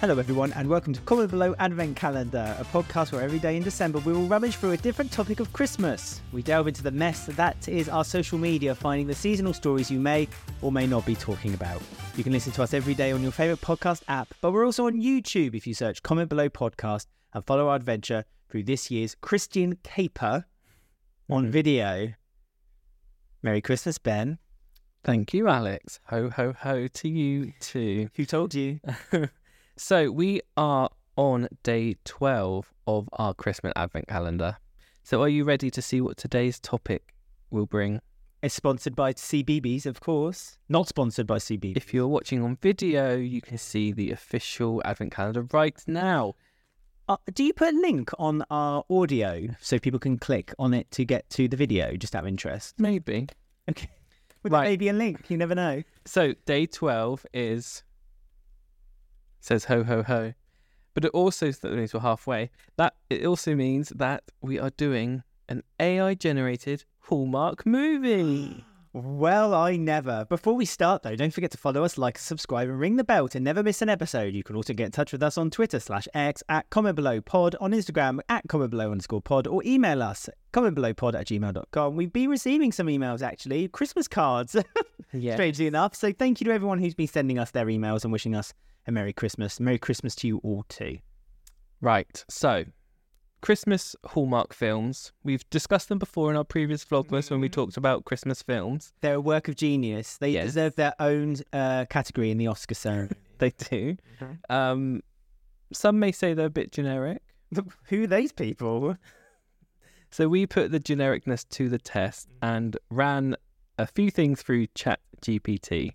Hello, everyone, and welcome to Comment Below Advent Calendar, a podcast where every day in December we will rummage through a different topic of Christmas. We delve into the mess that is our social media, finding the seasonal stories you may or may not be talking about. You can listen to us every day on your favourite podcast app, but we're also on YouTube if you search Comment Below Podcast and follow our adventure through this year's Christian Caper on video. Merry Christmas, Ben. Thank you, Alex. Ho, ho, ho to you too. Who told you? so, we are on day 12 of our Christmas Advent calendar. So, are you ready to see what today's topic will bring? It's sponsored by CBeebies, of course. Not sponsored by CBeebies. If you're watching on video, you can see the official Advent calendar right now. Uh, do you put a link on our audio so people can click on it to get to the video, just out of interest? Maybe. Okay. With Right. maybe a link, you never know. So, day 12 is. Says ho, ho, ho. But it also that means we're halfway. That it also means that we are doing an AI generated Hallmark movie. Well, I never. Before we start, though, don't forget to follow us, like, subscribe, and ring the bell to never miss an episode. You can also get in touch with us on Twitter slash X at comment below pod, on Instagram at comment below underscore pod, or email us comment below pod at gmail.com. We've been receiving some emails, actually, Christmas cards, Yeah. strangely enough. So thank you to everyone who's been sending us their emails and wishing us a Merry Christmas. Merry Christmas to you all, too. Right. So, Christmas Hallmark films. We've discussed them before in our previous vlogmas when we talked about Christmas films. They're a work of genius. They Yes. deserve their own uh, category in the Oscar ceremony. They do. Mhm. Um, some may say they're a bit generic. Who are these people? So we put the genericness to the test and ran a few things through Chat GPT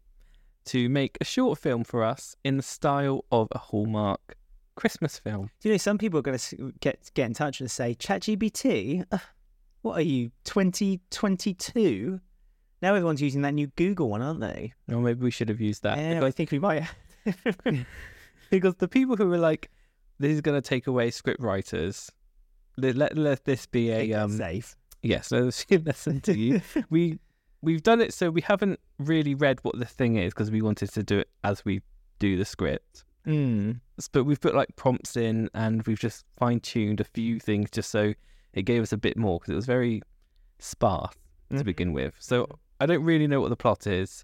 to make a short film for us in the style of a Hallmark Christmas film. Do you know some people are going to get get in touch and say, ChatGPT, uh, what are you, 2022? Now everyone's using that new Google one, aren't they? Or maybe we should have used that. yeah, I think we might. Have Because the people who were like, this is going to take away script writers. Let, let, let this be a um safe. yes let's listen to you we we've done it so we haven't really read what the thing is because we wanted to do it as we do the script Mm. But we've put like prompts in and we've just fine tuned a few things just so it gave us a bit more because it was very sparse to Mhm. begin with. So I don't really know what the plot is.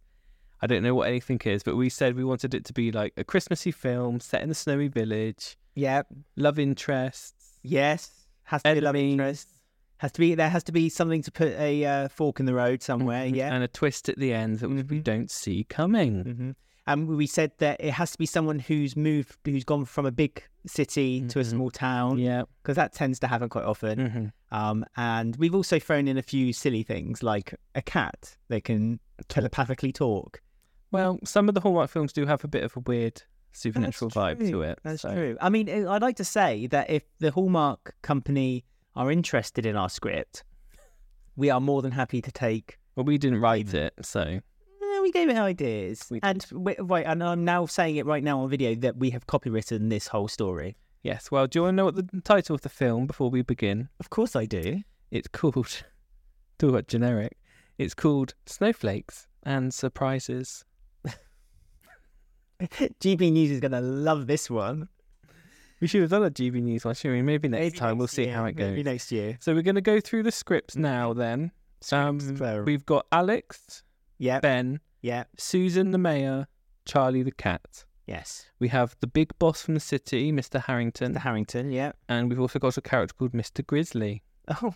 I don't know what anything is, but we said we wanted it to be like a Christmassy film set in the snowy village, Yeah. love interests, Yes. Has to be love enemies, interest. Has to be. There has to be something to put a uh, fork in the road somewhere. mhm, Yeah. and a twist at the end that we Mhm. don't see coming. hmm And we said that it has to be someone who's moved, who's gone from a big city to a Mhm. small town, Yeah. because that tends to happen quite often. hmm Um, and we've also thrown in a few silly things like a cat that can telepathically talk. Well, some of the Hallmark films do have a bit of a weird supernatural vibe to it. That's so- true. I mean, I'd like to say that if the Hallmark company are interested in our script, we are more than happy to take. Well, we didn't write it, so we gave it ideas, We and we, right, and I'm now saying it right now on video that we have copywritten this whole story. yes. Well, do you want to know what the title of the film before we begin? Of course, I do. It's called. Talk about generic. It's called Snowflakes and Surprises. GB News is going to love this one. We should have done a GB News one, shouldn't we? Maybe next Maybe time we'll see year, how it goes. Maybe next year. So we're going to go through the scripts now. Then um, we've got Alex, Yeah, Ben, yeah, Susan the mayor, Charlie the cat. yes. We have the big boss from the city, Mr. Harrington, The Harrington, yeah. and we've also got a character called Mr. Grizzly. Oh,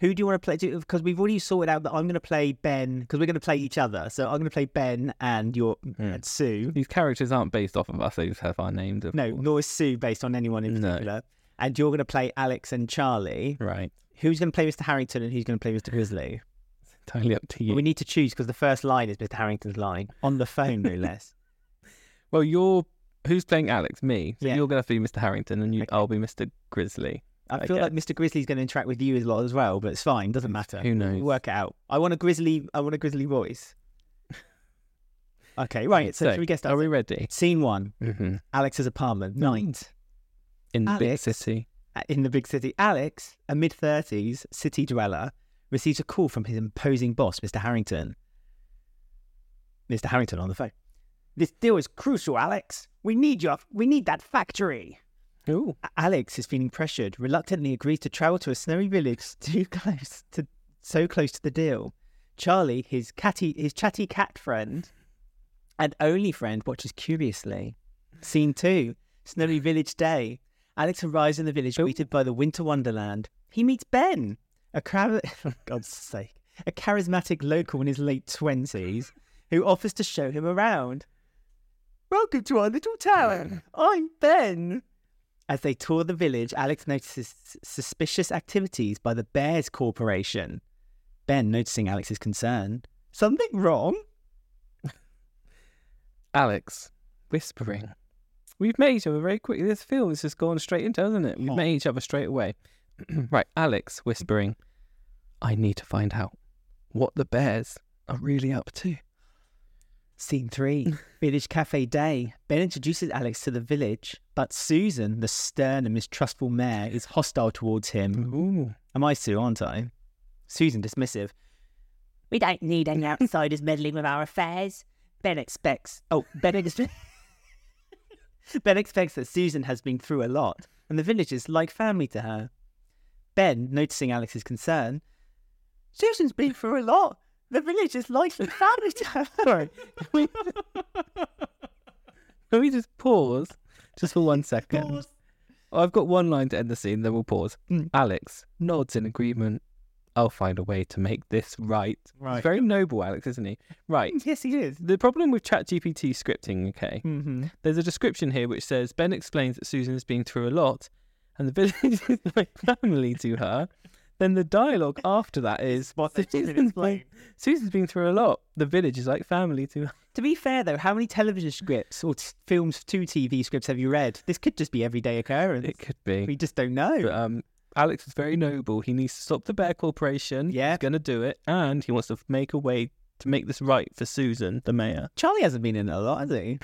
who do you want to play? Because we've already sorted out that I'm going to play Ben because we're going to play each other. So I'm going to play Ben and your Mm. and Sue. These characters aren't based off of us; they just have our names. No, course. nor is Sue based on anyone in No. particular. And you're going to play Alex and Charlie. right. Who's going to play Mr. Harrington and who's going to play Mr. Grizzly? Entirely up to you. We need to choose because the first line is Mr. Harrington's line on the phone, no less. Well, you're who's playing Alex? Me. So Yeah. you're going to be Mr. Harrington, and you, Okay. I'll be Mr. Grizzly. I I feel like guess. Mr. Grizzly's going to interact with you a lot as well, but it's fine. Doesn't matter. Who knows? We'll work it out. I want a grizzly. I want a grizzly voice. Okay, right. So, So, should we get started? Are we ready? Scene one: Mm-hmm. Alex's apartment. Night. In the big city. Uh, In the big city, Alex, a mid 30s city dweller, receives a call from his imposing boss, Mr. Harrington. Mr. Harrington on the phone. This deal is crucial, Alex. We need you. We need that factory. Ooh. Alex is feeling pressured, reluctantly agrees to travel to a snowy village too close to so close to the deal. Charlie, his catty his chatty cat friend and only friend, watches curiously. Scene two, snowy village day. Alex arrives in the village greeted by the winter wonderland. He meets Ben, a crab for God's sake, a charismatic local in his late twenties who offers to show him around. Welcome to our little town. I'm Ben. As they tour the village, Alex notices suspicious activities by the Bears Corporation. Ben, noticing Alex's concern, something wrong? Alex, whispering. We've met each other very quickly. This film is just gone straight into, hasn't it? We've Oh. met each other straight away. right, Alex whispering. I need to find out what the bears are really up to. Scene three, Village Cafe Day. Ben introduces Alex to the village, but Susan, the stern and mistrustful mayor, is hostile towards him. Ooh. Am I Sue, aren't I? Susan, dismissive. We don't need any outsiders meddling with our affairs. Ben expects. Oh, Ben expects. ben expects that Susan has been through a lot, and the village is like family to her. Ben, noticing Alex's concern, Susan's been through a lot. The village is like family to her. Sorry. Can we, can we just pause just for one second? Pause. I've got one line to end the scene, then we'll pause. Mm. Alex nods in agreement. I'll find a way to make this right. Right. He's very noble, Alex, isn't he? Right. Yes, he is. The problem with ChatGPT scripting, okay, Mm-hmm. there's a description here which says Ben explains that Susan has been through a lot and the village is like family to her. Then the dialogue after that is What Susan's been, Susan's been through a lot. The village is like family to her. To be fair, though, how many television scripts or t- films, two TV scripts have you read? This could just be everyday occurrence. It could be. We just don't know. But um, Alex is very noble. He needs to stop the Bear Corporation. Yeah. He's going to do it. And he wants to make a way to make this right for Susan, the mayor. Charlie hasn't been in it a lot, has he?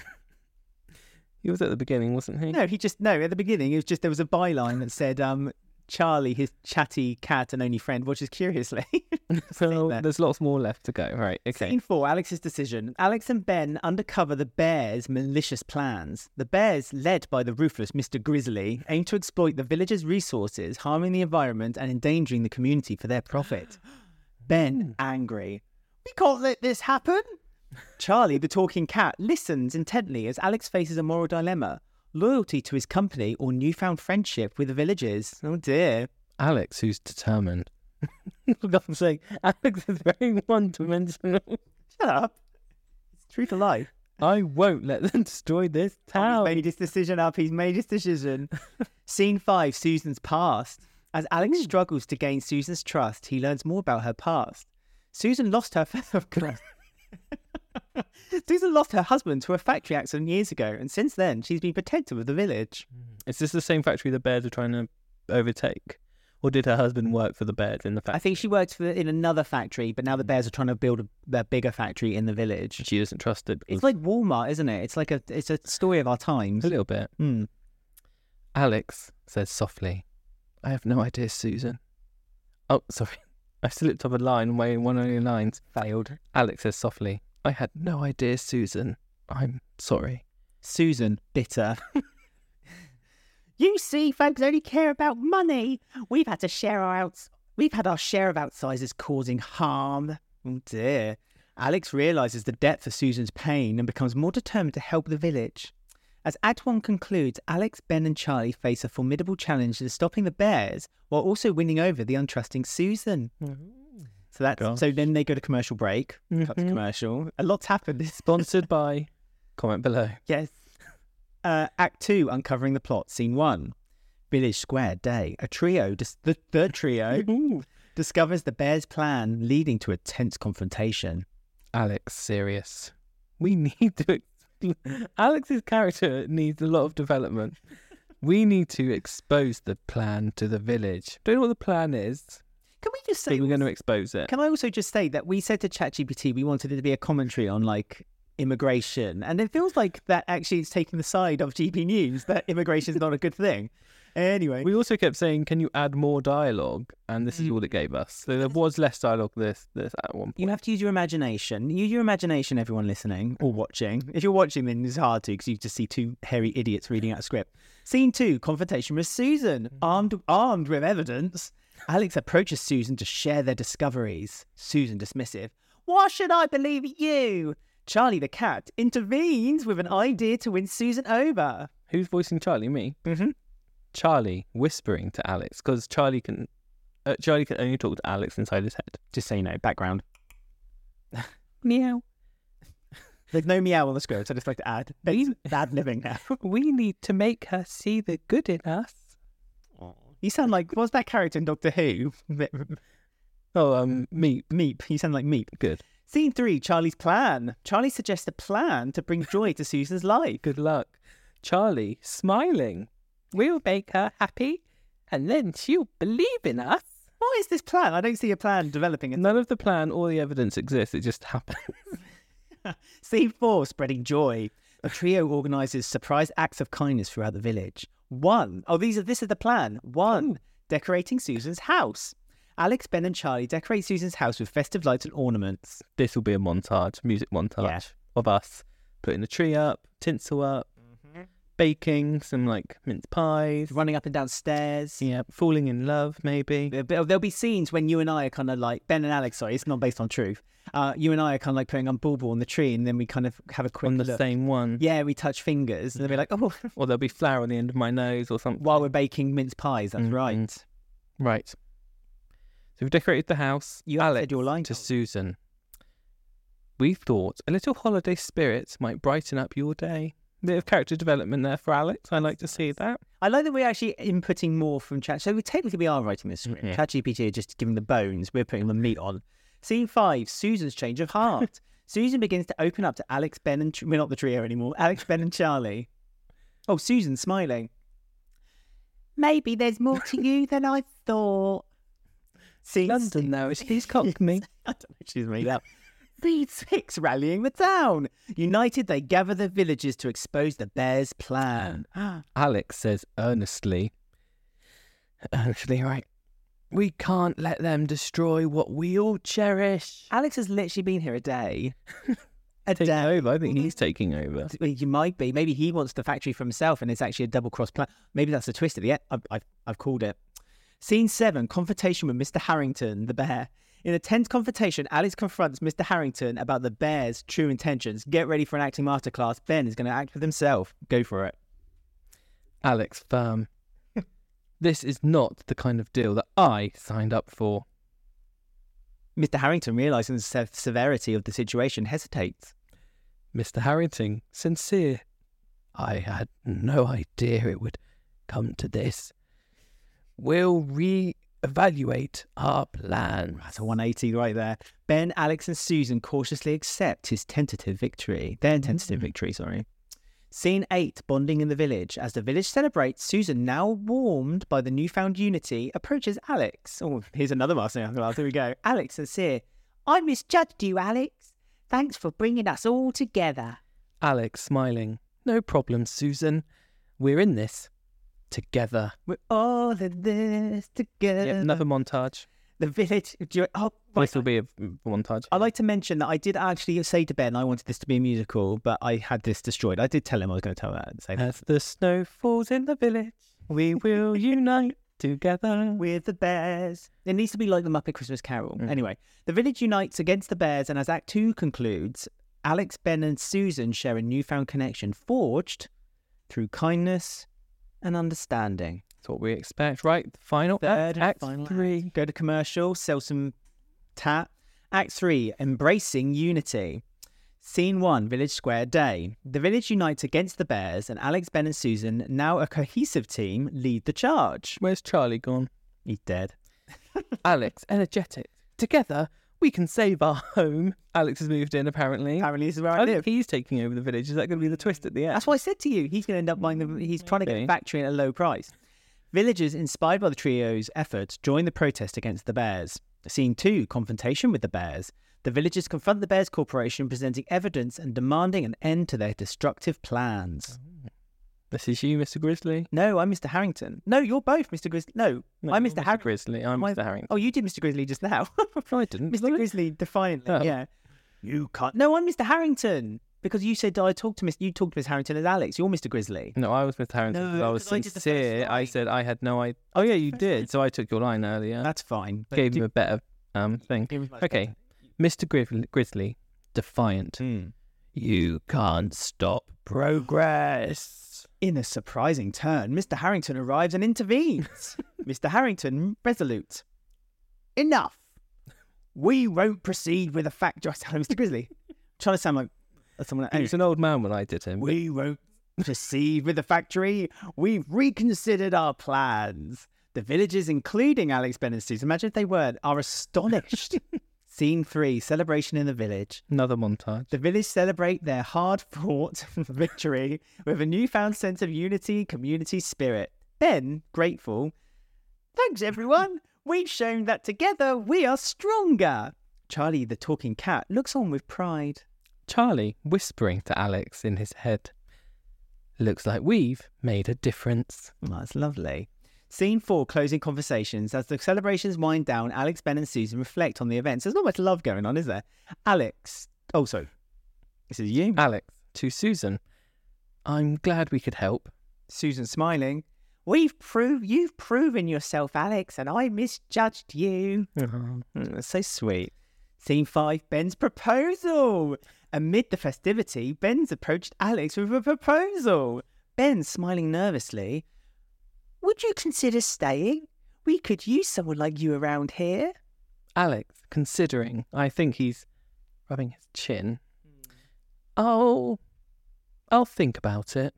He was at the beginning, wasn't he? No, he just no. At the beginning, it was just there was a byline that said, um, "Charlie, his chatty cat and only friend, watches curiously." so there. there's lots more left to go. Right. Okay. Scene four: Alex's decision. Alex and Ben undercover the Bears' malicious plans. The Bears, led by the ruthless Mr. Grizzly, aim to exploit the villagers' resources, harming the environment and endangering the community for their profit. Ben, hmm. angry. We can't let this happen. Charlie, the talking cat, listens intently as Alex faces a moral dilemma loyalty to his company or newfound friendship with the villagers. Oh dear. Alex, who's determined. I'm saying Alex is very one-dimensional. Shut up. It's true to life. I won't let them destroy this town. He's made his decision up. He's made his decision. Scene five Susan's past. As Alex hmm. struggles to gain Susan's trust, he learns more about her past. Susan lost her. Susan lost her husband to a factory accident years ago, and since then she's been protective of the village. Is this the same factory the bears are trying to overtake? Or did her husband work for the bears in the factory? I think she worked for in another factory, but now the bears are trying to build a, their bigger factory in the village. she doesn't trust it. It's like Walmart, isn't it? It's like a it's a story of our times. a little bit. Hmm. Alex says softly, I have no idea, Susan. Oh, sorry. I slipped off a line way in one of your lines. Failed. Alex says softly, I had no idea, Susan. I'm sorry. Susan, bitter. you see, folks only care about money. We've had to share our outs. We've had our share of outsiders causing harm. Oh dear. Alex realizes the depth of Susan's pain and becomes more determined to help the village. As Act 1 concludes, Alex, Ben, and Charlie face a formidable challenge in stopping the bears while also winning over the untrusting Susan. Mm-hmm. So that's Gosh. so then they go to commercial break. Cut to Mhm. commercial. A lot's happened. This Sponsored by. Comment below. Yes. Uh, Act two, uncovering the plot. Scene one, village square day. A trio, dis- the third trio, discovers the bear's plan, leading to a tense confrontation. Alex, serious. We need to. Alex's character needs a lot of development. We need to expose the plan to the village. Don't know what the plan is, Can we just say we're going to expose it. Can I also just say that we said to ChatGPT we wanted it to be a commentary on like immigration, and it feels like that actually is taking the side of GB News that immigration is not a good thing. Anyway, We also kept saying, "Can you add more dialogue?" And this is Mm. all it gave us. So there was less dialogue this this at one point. You have to use your imagination. Use your imagination, everyone listening or watching. If you're watching, then it's hard to because you just see two hairy idiots reading out a script. Scene two: confrontation with Susan, armed armed with evidence. Alex approaches Susan to share their discoveries. Susan dismissive. Why should I believe you? Charlie the cat intervenes with an idea to win Susan over. Who's voicing Charlie? Me. Mm-hmm. Charlie whispering to Alex because Charlie can. Uh, Charlie can only talk to Alex inside his head. Just so you know, background. Meow. There's no meow on the script. I just like to add. It's bad living now. We need to make her see the good in us. You sound like what's that character in Doctor Who? Oh, um, me. Meep. You sound like Meep. Good. Scene three: Charlie's plan. Charlie suggests a plan to bring joy to Susan's life. Good luck. Charlie smiling. We'll make her happy, and then she'll believe in us. What is this plan? I don't see a plan developing. At None of the plan or the evidence exists. It just happened. Scene four: Spreading joy. A trio organises surprise acts of kindness throughout the village. One, oh, these are this is the plan. One, decorating Susan's house. Alex, Ben, and Charlie decorate Susan's house with festive lights and ornaments. this will be a montage, music montage Yeah. of us putting the tree up, tinsel up, baking some like mince pies. Running up and down stairs. Yeah, falling in love maybe. There'll there'll be scenes when you and I are kind of like Ben and Alex. Sorry, it's not based on truth. Uh, you and I are kind of like putting on Bulbul on the tree, and then we kind of have a quick on the look. same one. Yeah, we touch fingers, and then we're like, oh, Or there'll be flour on the end of my nose or something. while we're baking mince pies. That's Mhm. right. Right. So we've decorated the house. You haven't Alex said your line, to. Susan. We thought a little holiday spirit might brighten up your day. Bit of character development there for Alex. I like to see that. I like that we're actually inputting more from chat. So we technically we are writing this script. Mhm. ChatGPT are just giving the bones. We're putting the meat on. Scene five: Susan's change of heart. Susan begins to open up to Alex, Ben, and we're not the trio anymore. Alex, Ben, and Charlie. Oh, Susan smiling. Maybe there's more to you than I thought. See, London though, is he's cockney. I don't know if she's made up. Scene six: Rallying the town. United, they gather the villagers to expose the bear's plan. Alex says earnestly, earnestly, right, we can't let them destroy what we all cherish. Alex has literally been here a day. a Taking day. over. I think he's taking over. You might be. Maybe he wants the factory for himself, and it's actually a double cross plan. Maybe that's a twist at the end. I've, I've, I've called it. Scene seven: confrontation with Mr. Harrington, the bear. In a tense confrontation, Alex confronts Mr. Harrington about the bear's true intentions. Get ready for an acting masterclass. Ben is going to act with himself. Go for it. Alex firm. this is not the kind of deal that I signed up for. Mr. Harrington, realizing the se- severity of the situation, hesitates. Mr. Harrington, sincere. I had no idea it would come to this. We'll re-evaluate our plan. That's a 180 right there. Ben, Alex, and Susan cautiously accept his tentative victory. Their tentative mm-hmm. victory, sorry. Scene 8 Bonding in the village. As the village celebrates, Susan, now warmed by the newfound unity, approaches Alex. Oh, here's another master class. Here we go. Alex, sincere. I misjudged you, Alex. Thanks for bringing us all together. Alex smiling. No problem, Susan. We're in this together. We're all in this together. Yep, another montage. The village. Do you, oh, right. This will be a mm, montage. I'd like to mention that I did actually say to Ben I wanted this to be a musical, but I had this destroyed. I did tell him I was going to tell that. Say As the snow falls in the village, we will unite together. with the bears. It needs to be like the Muppet Christmas Carol. Anyway, the village unites against the bears, and as Act Two concludes, Alex, Ben, and Susan share a newfound connection forged through kindness and understanding. That's what we expect. Right, final Third act, final three. act. Go to commercial, sell some tat. Act three, embracing unity. Scene one, Village Square Day. The village unites against the bears, and Alex, Ben, and Susan, now a cohesive team, lead the charge. Where's Charlie gone? He's dead. Alex, energetic. Together, we can save our home. Alex has moved in, apparently. Apparently, this is where I, I live. he's taking over the village. Is that going to be the twist at the end? That's what I said to you. He's going to end up buying the. He's trying to get the factory at a low price. Villagers, inspired by the trio's efforts, join the protest against the bears. Scene two: confrontation with the bears. The villagers confront the Bears Corporation, presenting evidence and demanding an end to their destructive plans. Oh. This is you, Mr. Grizzly. No, I'm Mr. Harrington. No, you're both Mr. Grizzly. No, No, I'm you're Mr. Har- Grizzly. I'm Why- Mr. Harrington. Oh, you did Mr. Grizzly just now. No, I didn't. Mr. Grizzly, defiantly. Oh. Yeah. You can't. No, I'm Mr. Harrington. Because you said I talked to Miss. You talked to Miss Harrington as Alex. You're Mr. Grizzly. No, I was Mr. Harrington. No, I was because I did the first sincere. I said I had no idea. Oh yeah, you did. So I took your line earlier. That's fine. Gave do- him a better um thing. it was much Okay. Mr. Grizzly, Grizzly defiant. better. Hmm. You can't stop progress. In a surprising turn, Mr. Harrington arrives and intervenes. Mr. Harrington, resolute. Enough. We won't proceed with a fact. Just Mr. Grizzly. trying to sound like someone. He was an old man when I did him. We won't proceed with the factory. We've reconsidered our plans. The villagers, including Alex, Ben, and imagine if they weren't, are astonished. Scene three celebration in the village. Another montage. The village celebrate their hard fought victory with a newfound sense of unity, community spirit. Ben, grateful. Thanks, everyone. We've shown that together we are stronger. Charlie, the talking cat, looks on with pride. Charlie whispering to Alex in his head. Looks like we've made a difference. That's lovely. Scene four, closing conversations. As the celebrations wind down, Alex, Ben, and Susan reflect on the events. There's not much love going on, is there? Alex. Oh, so this is you. Alex to Susan. I'm glad we could help. Susan smiling. We've proved you've proven yourself, Alex, and I misjudged you. Mm, that's so sweet. Scene five, Ben's proposal. Amid the festivity, Ben's approached Alex with a proposal. Ben smiling nervously. Would you consider staying? We could use someone like you around here. Alex, considering, I think he's rubbing his chin. Oh, I'll think about it.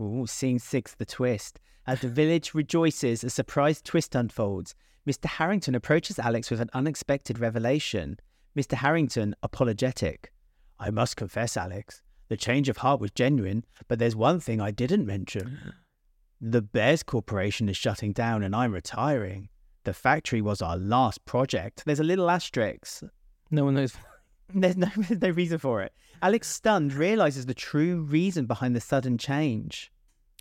Ooh, scene six, the twist. As the village rejoices, a surprise twist unfolds. Mr. Harrington approaches Alex with an unexpected revelation. Mr. Harrington, apologetic. I must confess, Alex, the change of heart was genuine, but there's one thing I didn't mention. The Bears Corporation is shutting down and I'm retiring. The factory was our last project. There's a little asterisk. No one knows. There's no, there's no reason for it. Alex, stunned, realizes the true reason behind the sudden change.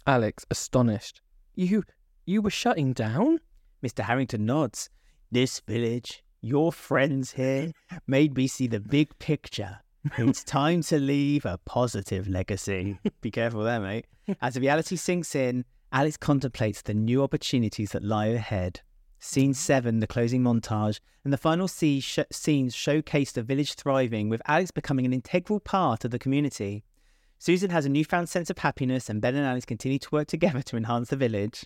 Alex, astonished. You, you were shutting down? Mr. Harrington nods. This village, your friends here, made me see the big picture. It's time to leave a positive legacy. Be careful there, mate. As the reality sinks in, Alex contemplates the new opportunities that lie ahead. Scene mm-hmm. 7, the closing montage, and the final scenes showcase the village thriving, with Alex becoming an integral part of the community. Susan has a newfound sense of happiness, and Ben and Alex continue to work together to enhance the village.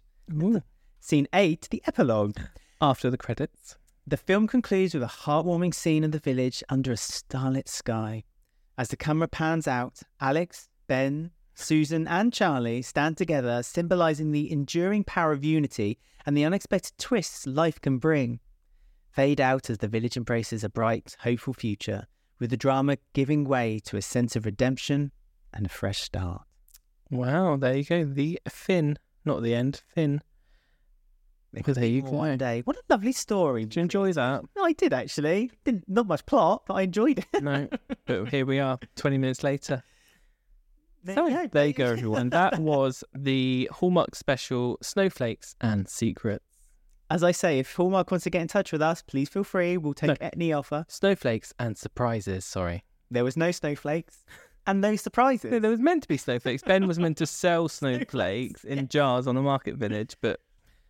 Scene 8, the epilogue. After the credits. The film concludes with a heartwarming scene in the village under a starlit sky. As the camera pans out, Alex, Ben, Susan, and Charlie stand together, symbolizing the enduring power of unity and the unexpected twists life can bring. Fade out as the village embraces a bright, hopeful future, with the drama giving way to a sense of redemption and a fresh start. Wow, there you go. The Finn, not the end. Finn. Well, there you go. One day. What a lovely story. Did you enjoy that? No, I did actually. Didn't not much plot, but I enjoyed it. No, but here we are, 20 minutes later. So, yeah, there you go, everyone. That was the Hallmark special Snowflakes and Secrets. As I say, if Hallmark wants to get in touch with us, please feel free. We'll take any offer. Snowflakes and surprises, sorry. There was no snowflakes and no surprises. No, there was meant to be snowflakes. Ben was meant to sell snowflakes in jars on a market village, but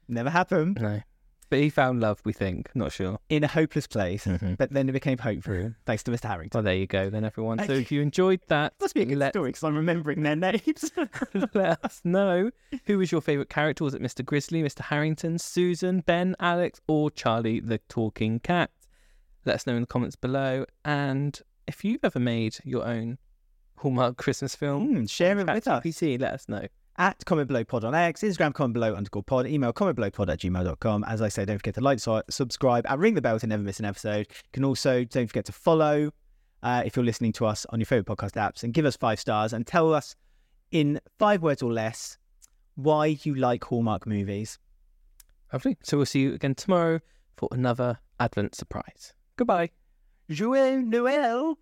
Never happened. no. But he found love, we think. Not sure. In a hopeless place, Mhm. but then it became hopeful thanks to Mr. Harrington. Well, there you go, then, everyone. So if you enjoyed that, Must be a good let, story because I'm remembering their names. let us know who was your favourite character. Was it Mr. Grizzly, Mr. Harrington, Susan, Ben, Alex, or Charlie the Talking Cat? Let us know in the comments below. And if you've ever made your own Hallmark Christmas film, Mm, share it with us. ChatGPT, let us know. At comment below pod on X, Instagram comment below underscore pod, email comment below pod at gmail.com. As I say, don't forget to like, subscribe, and ring the bell to never miss an episode. You can also, don't forget to follow uh, if you're listening to us on your favourite podcast apps and give us five stars and tell us in five words or less why you like Hallmark movies. Lovely. So we'll see you again tomorrow for another Advent surprise. Goodbye. Joyeux Noël!